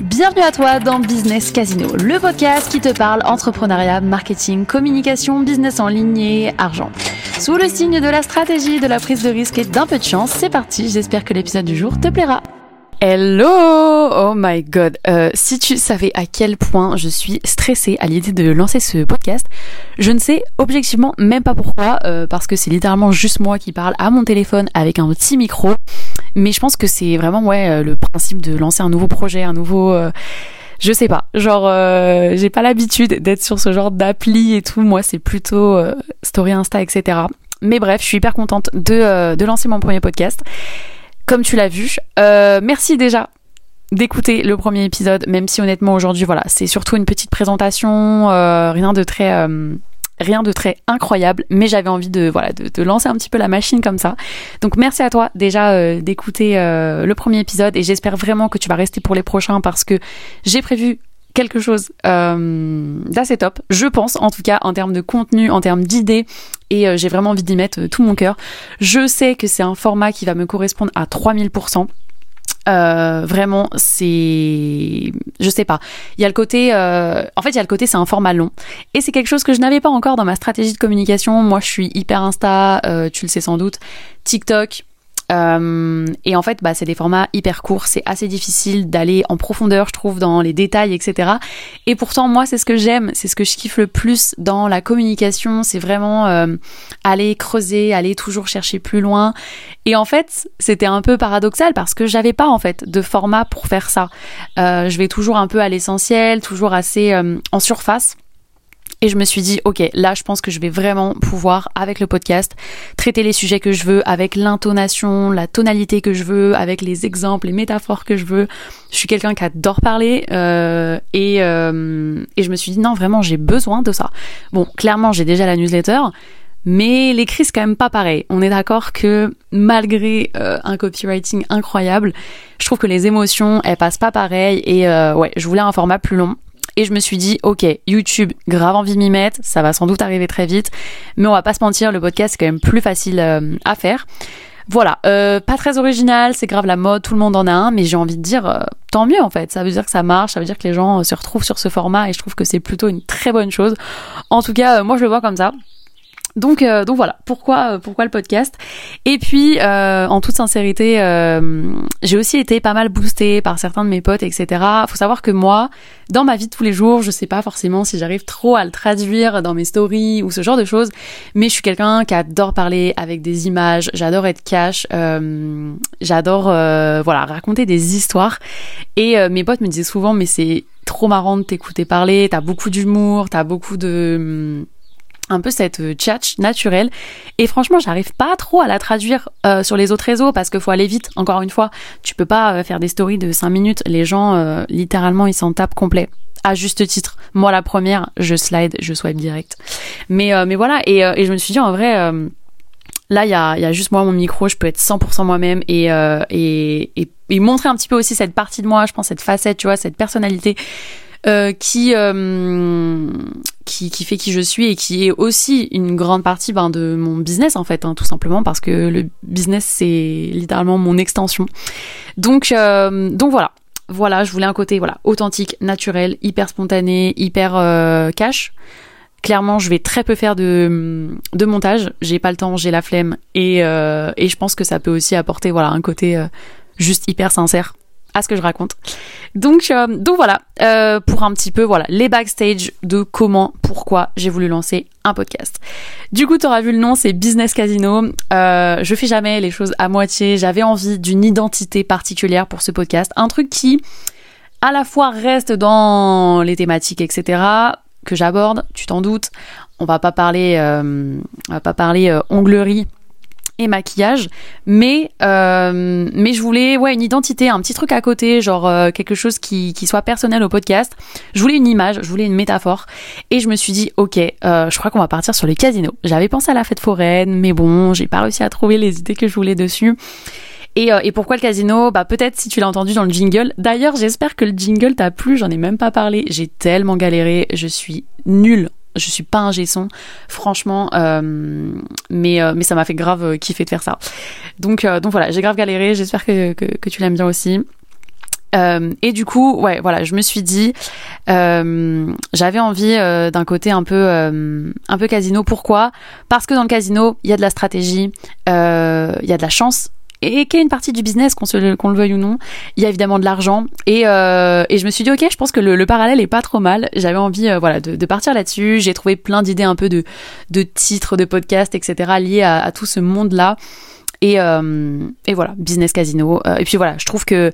Bienvenue à toi dans Business Casino, le podcast qui te parle entrepreneuriat, marketing, communication, business en ligne et argent. Sous le signe de la stratégie, de la prise de risque et d'un peu de chance, c'est parti, j'espère que l'épisode du jour te plaira. Hello Oh my god euh, Si tu savais à quel point je suis stressée à l'idée de lancer ce podcast, je ne sais objectivement même pas pourquoi, euh, parce que c'est littéralement juste moi qui parle à mon téléphone avec un petit micro, mais je pense que c'est vraiment euh, le principe de lancer un nouveau projet, un nouveau... je sais pas, genre j'ai pas l'habitude d'être sur ce genre d'appli et tout, moi c'est plutôt story Insta, etc. Mais bref, je suis hyper contente de, de lancer mon premier podcast comme tu l'as vu. Euh, merci déjà d'écouter le premier épisode, même si honnêtement aujourd'hui, voilà, c'est surtout une petite présentation, euh, rien de très, euh, rien de très incroyable, mais j'avais envie de, voilà, de, lancer un petit peu la machine comme ça. Donc merci à toi déjà d'écouter le premier épisode et j'espère vraiment que tu vas rester pour les prochains parce que j'ai prévu quelque chose euh, d'assez top, je pense, en tout cas en termes de contenu, en termes d'idées, et euh, j'ai vraiment envie d'y mettre euh, tout mon cœur. Je sais que c'est un format qui va me correspondre à 3000%. Vraiment, c'est, je sais pas. Il y a le côté, en fait, il y a le côté, c'est un format long, et c'est quelque chose que je n'avais pas encore dans ma stratégie de communication. Moi, je suis hyper Insta, tu le sais sans doute, TikTok, euh, et en fait, bah, c'est des formats hyper courts, c'est assez difficile d'aller en profondeur, je trouve, dans les détails, etc. Et pourtant, moi, c'est ce que j'aime, c'est ce que je kiffe le plus dans la communication, c'est vraiment euh, aller creuser, aller toujours chercher plus loin. Et en fait, c'était un peu paradoxal parce que j'avais pas en fait de format pour faire ça. Euh, je vais toujours un peu à l'essentiel, toujours assez euh, en surface. Et je me suis dit, ok, là, je pense que je vais vraiment pouvoir, avec le podcast, traiter les sujets que je veux, avec l'intonation, la tonalité que je veux, avec les exemples, les métaphores que je veux. Je suis quelqu'un qui adore parler euh, et, euh, et je me suis dit, non, vraiment, j'ai besoin de ça. Bon, clairement, j'ai déjà la newsletter, mais l'écrit, c'est quand même pas pareil. On est d'accord que malgré euh, un copywriting incroyable, je trouve que les émotions, elles passent pas pareil et euh, ouais, je voulais un format plus long. Et je me suis dit, ok, YouTube, grave envie de m'y mettre, ça va sans doute arriver très vite, mais on va pas se mentir, le podcast c'est quand même plus facile euh, à faire. Voilà, euh, pas très original, c'est grave la mode, tout le monde en a un, mais j'ai envie de dire euh, tant mieux en fait. Ça veut dire que ça marche, ça veut dire que les gens se retrouvent sur ce format et je trouve que c'est plutôt une très bonne chose. En tout cas, moi je le vois comme ça. Donc, euh, donc voilà, pourquoi, euh, pourquoi le podcast? Et puis, euh, en toute sincérité, j'ai aussi été pas mal boostée par certains de mes potes, etc. Faut savoir que moi, dans ma vie de tous les jours, je sais pas forcément si j'arrive trop à le traduire dans mes stories ou ce genre de choses, mais je suis quelqu'un qui adore parler avec des images, j'adore être cash, j'adore voilà raconter des histoires. Et mes potes me disaient souvent, mais c'est trop marrant de t'écouter parler, t'as beaucoup d'humour, t'as beaucoup de un peu cette euh, tchatch naturelle. Et franchement j'arrive pas trop à la traduire euh, sur les autres réseaux parce qu'il faut aller vite. Encore une fois tu peux pas euh, faire des stories de 5 minutes. Les gens littéralement ils s'en tapent complet. À juste titre. Moi la première je slide je swipe direct. Mais mais voilà. Et, et je me suis dit en vrai là il y a, y a juste moi mon micro. Je peux être 100% moi-même et, et, et, et montrer un petit peu aussi cette partie de moi je pense cette facette tu vois cette personnalité euh, qui, euh, qui qui fait qui je suis et qui est aussi une grande partie ben, de mon business en fait, hein, tout simplement parce que le business c'est littéralement mon extension. Donc euh, donc voilà. Voilà, je voulais un côté voilà authentique, naturel, hyper spontané, hyper cash. Clairement, je vais très peu faire de, de montage. J'ai pas le temps, j'ai la flemme et, et je pense que ça peut aussi apporter voilà un côté juste hyper sincère à ce que je raconte. Donc, euh, donc voilà, euh, pour un petit peu, voilà, les backstage de comment, pourquoi j'ai voulu lancer un podcast. Du coup, tu auras vu le nom, c'est Business Casino. Euh, je fais jamais les choses à moitié. J'avais envie d'une identité particulière pour ce podcast, un truc qui, à la fois, reste dans les thématiques, etc. que j'aborde. Tu t'en doutes. On va pas parler, on va pas parler onglerie et maquillage, mais euh, mais je voulais ouais une identité, un petit truc à côté, genre euh, quelque chose qui, qui soit personnel au podcast. Je voulais une image, je voulais une métaphore, et je me suis dit ok, euh, je crois qu'on va partir sur le casino. J'avais pensé à la fête foraine, mais bon, j'ai pas réussi à trouver les idées que je voulais dessus. Et, et, pourquoi le casino? Bah peut-être si tu l'as entendu dans le jingle. D'ailleurs, j'espère que le jingle t'a plu. J'en ai même pas parlé. J'ai tellement galéré. Je suis nulle je suis pas un gesson, franchement, euh, mais euh, mais ça m'a fait grave euh, kiffer de faire ça. Donc voilà, j'ai grave galéré. J'espère que, que, tu l'aimes bien aussi. et du coup, ouais, voilà, je me suis dit, j'avais envie d'un côté un peu, un peu casino. Pourquoi? Parce que dans le casino, il y a de la stratégie, il y a de la chance, et qui est une partie du business, qu'on le veuille ou non. Il y a évidemment de l'argent. Et, euh, et, je me suis dit, ok, je pense que le, le parallèle est pas trop mal. J'avais envie euh, voilà, de, partir là-dessus. J'ai trouvé plein d'idées un peu de, de titres, de podcasts, etc. liés à, tout ce monde-là. Et, euh, et voilà, business casino. Et puis voilà, je trouve que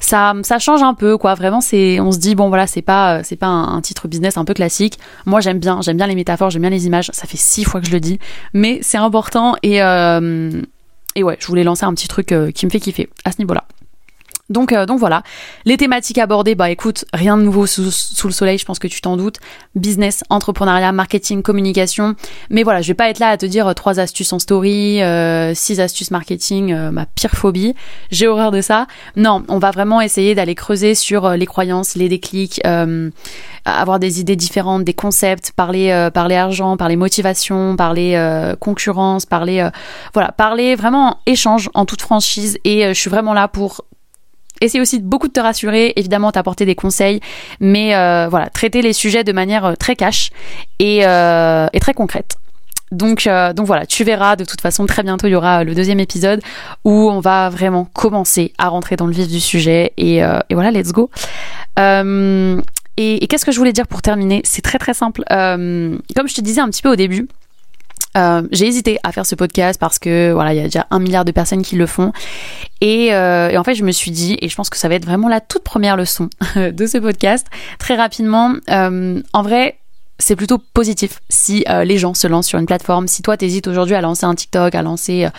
ça, ça change un peu, quoi. Vraiment, c'est, on se dit, bon, voilà, c'est pas, c'est pas un, titre business un peu classique. Moi, j'aime bien, j'aime bien les métaphores, j'aime bien les images. Ça fait six fois que je le dis, mais c'est important et, et ouais, je voulais lancer un petit truc euh, qui me fait kiffer à ce niveau-là. Donc, euh, donc voilà. Les thématiques abordées, bah écoute, rien de nouveau sous, le soleil, je pense que tu t'en doutes. Business, entrepreneuriat, marketing, communication. Mais voilà, je vais pas être là à te dire euh, trois astuces en story, six astuces marketing, ma pire phobie. J'ai horreur de ça. Non, on va vraiment essayer d'aller creuser sur les croyances, les déclics, avoir des idées différentes, des concepts, parler euh, parler argent, parler motivation, parler euh, concurrence, parler euh, voilà, parler vraiment échange en toute franchise et je suis vraiment là pour essayer aussi beaucoup de te rassurer, évidemment t'apporter des conseils, mais voilà, traiter les sujets de manière très cash et, et très concrète. Donc, voilà, tu verras de toute façon très bientôt il y aura le deuxième épisode où on va vraiment commencer à rentrer dans le vif du sujet et, voilà, let's go. Et, qu'est-ce que je voulais dire pour terminer? C'est très très simple. Euh, comme je te disais un petit peu au début, euh, j'ai hésité à faire ce podcast parce que voilà, il y a déjà un milliard de personnes qui le font. Et, euh, et, en fait, je me suis dit, et je pense que ça va être vraiment la toute première leçon de ce podcast, très rapidement. en vrai, c'est plutôt positif si euh, les gens se lancent sur une plateforme. Si toi t'hésites aujourd'hui à lancer un TikTok, à lancer euh,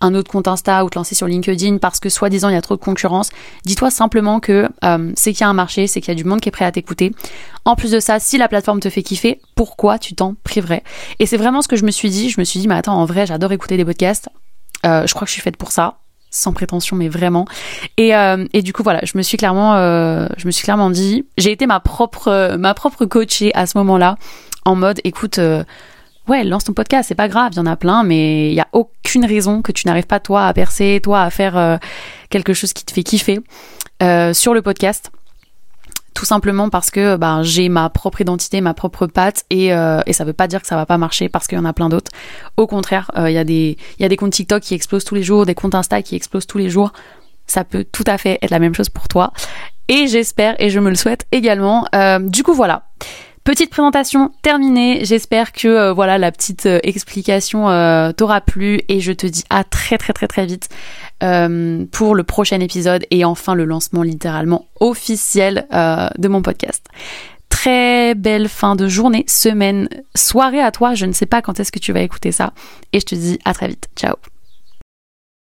un autre compte Insta ou te lancer sur LinkedIn parce que soi-disant il y a trop de concurrence, dis-toi simplement que euh, c'est qu'il y a un marché, c'est qu'il y a du monde qui est prêt à t'écouter. En plus de ça, si la plateforme te fait kiffer, pourquoi tu t'en priverais? Et c'est vraiment ce que je me suis dit. Je me suis dit, mais attends, en vrai, j'adore écouter des podcasts. je crois que je suis faite pour ça sans prétention mais vraiment. Et, euh, du coup voilà je me suis clairement euh, je me suis clairement dit j'ai été ma propre ma propre coachée à ce moment-là en mode écoute euh, ouais lance ton podcast c'est pas grave il y en a plein mais il y a aucune raison que tu n'arrives pas toi à percer toi à faire quelque chose qui te fait kiffer sur le podcast tout simplement parce que ben, j'ai ma propre identité, ma propre patte, et, euh, et ça veut pas dire que ça va pas marcher parce qu'il y en a plein d'autres. Au contraire, euh, il y, a des, y a des comptes TikTok qui explosent tous les jours, des comptes Insta qui explosent tous les jours. Ça peut tout à fait être la même chose pour toi. Et j'espère, et je me le souhaite également. Euh, du coup, voilà. Petite présentation terminée. J'espère que euh, voilà la petite explication t'aura plu et je te dis à très très très très vite pour le prochain épisode et enfin le lancement littéralement officiel de mon podcast. Très belle fin de journée, semaine, soirée à toi. Je ne sais pas quand est-ce que tu vas écouter ça et je te dis à très vite. Ciao.